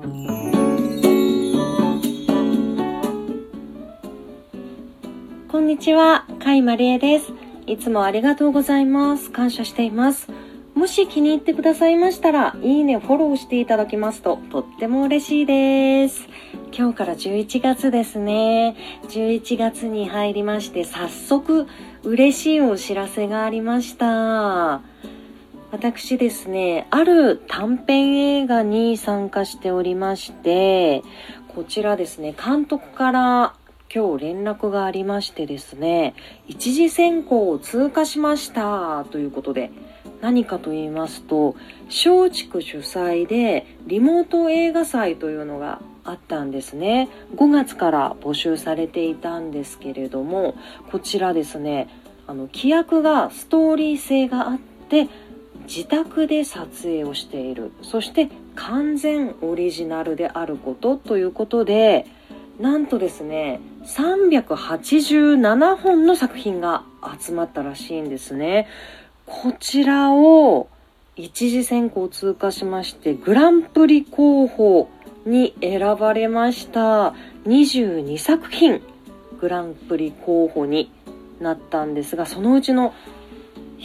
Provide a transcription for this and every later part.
こんにちは、甲斐まりえです。いつもありがとうございます。感謝しています。もし気に入ってくださいましたら、いいね、フォローしていただきますと、とっても嬉しいです。今日から11月ですね。11月に入りまして、早速、嬉しいお知らせがありました。私ですね、ある短編映画に参加しておりまして、こちらですね、監督から今日連絡がありましてですね、一次選考を通過しましたということで、何かと言いますと、松竹主催でリモート映画祭というのがあったんですね。5月から募集されていたんですけれども、こちらですね、あの、規約がストーリー性があって、自宅で撮影をしている。そして完全オリジナルであることということで、なんとですね、387本の作品が集まったらしいんですね。こちらを一次選考通過しまして、グランプリ候補に選ばれました。22作品、グランプリ候補になったんですが、そのうちの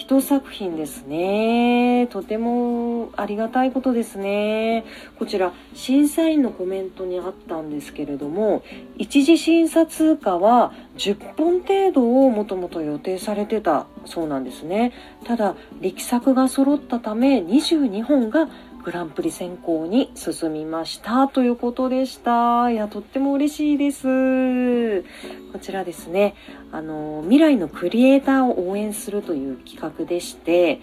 一作品ですね。とてもありがたいことですね。こちら、審査員のコメントにあったんですけれども、一次審査通過は10本程度をもともと予定されてたそうなんですね。ただ、力作が揃ったため22本がグランプリ選考に進みましたということでした。いや、とっても嬉しいです。ちらですね、あの、未来のクリエイターを応援するという企画でして、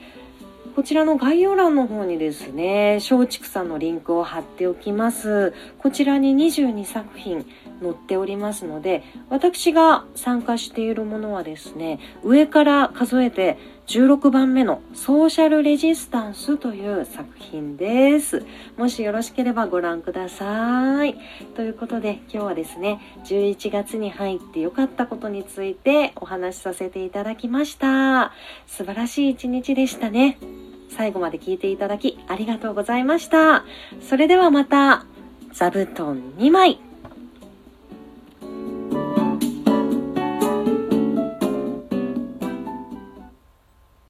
こちらの概要欄の方にですね、松竹さんのリンクを貼っておきます。こちらに22作品載っておりますので、私が参加しているものはですね、上から数えて16番目のソーシャルレジスタンスという作品です。もしよろしければご覧ください。ということで今日はですね、11月に入って良かったことについてお話しさせていただきました。素晴らしい一日でしたね。最後まで聞いていただきありがとうございました。それではまた、座布団2枚。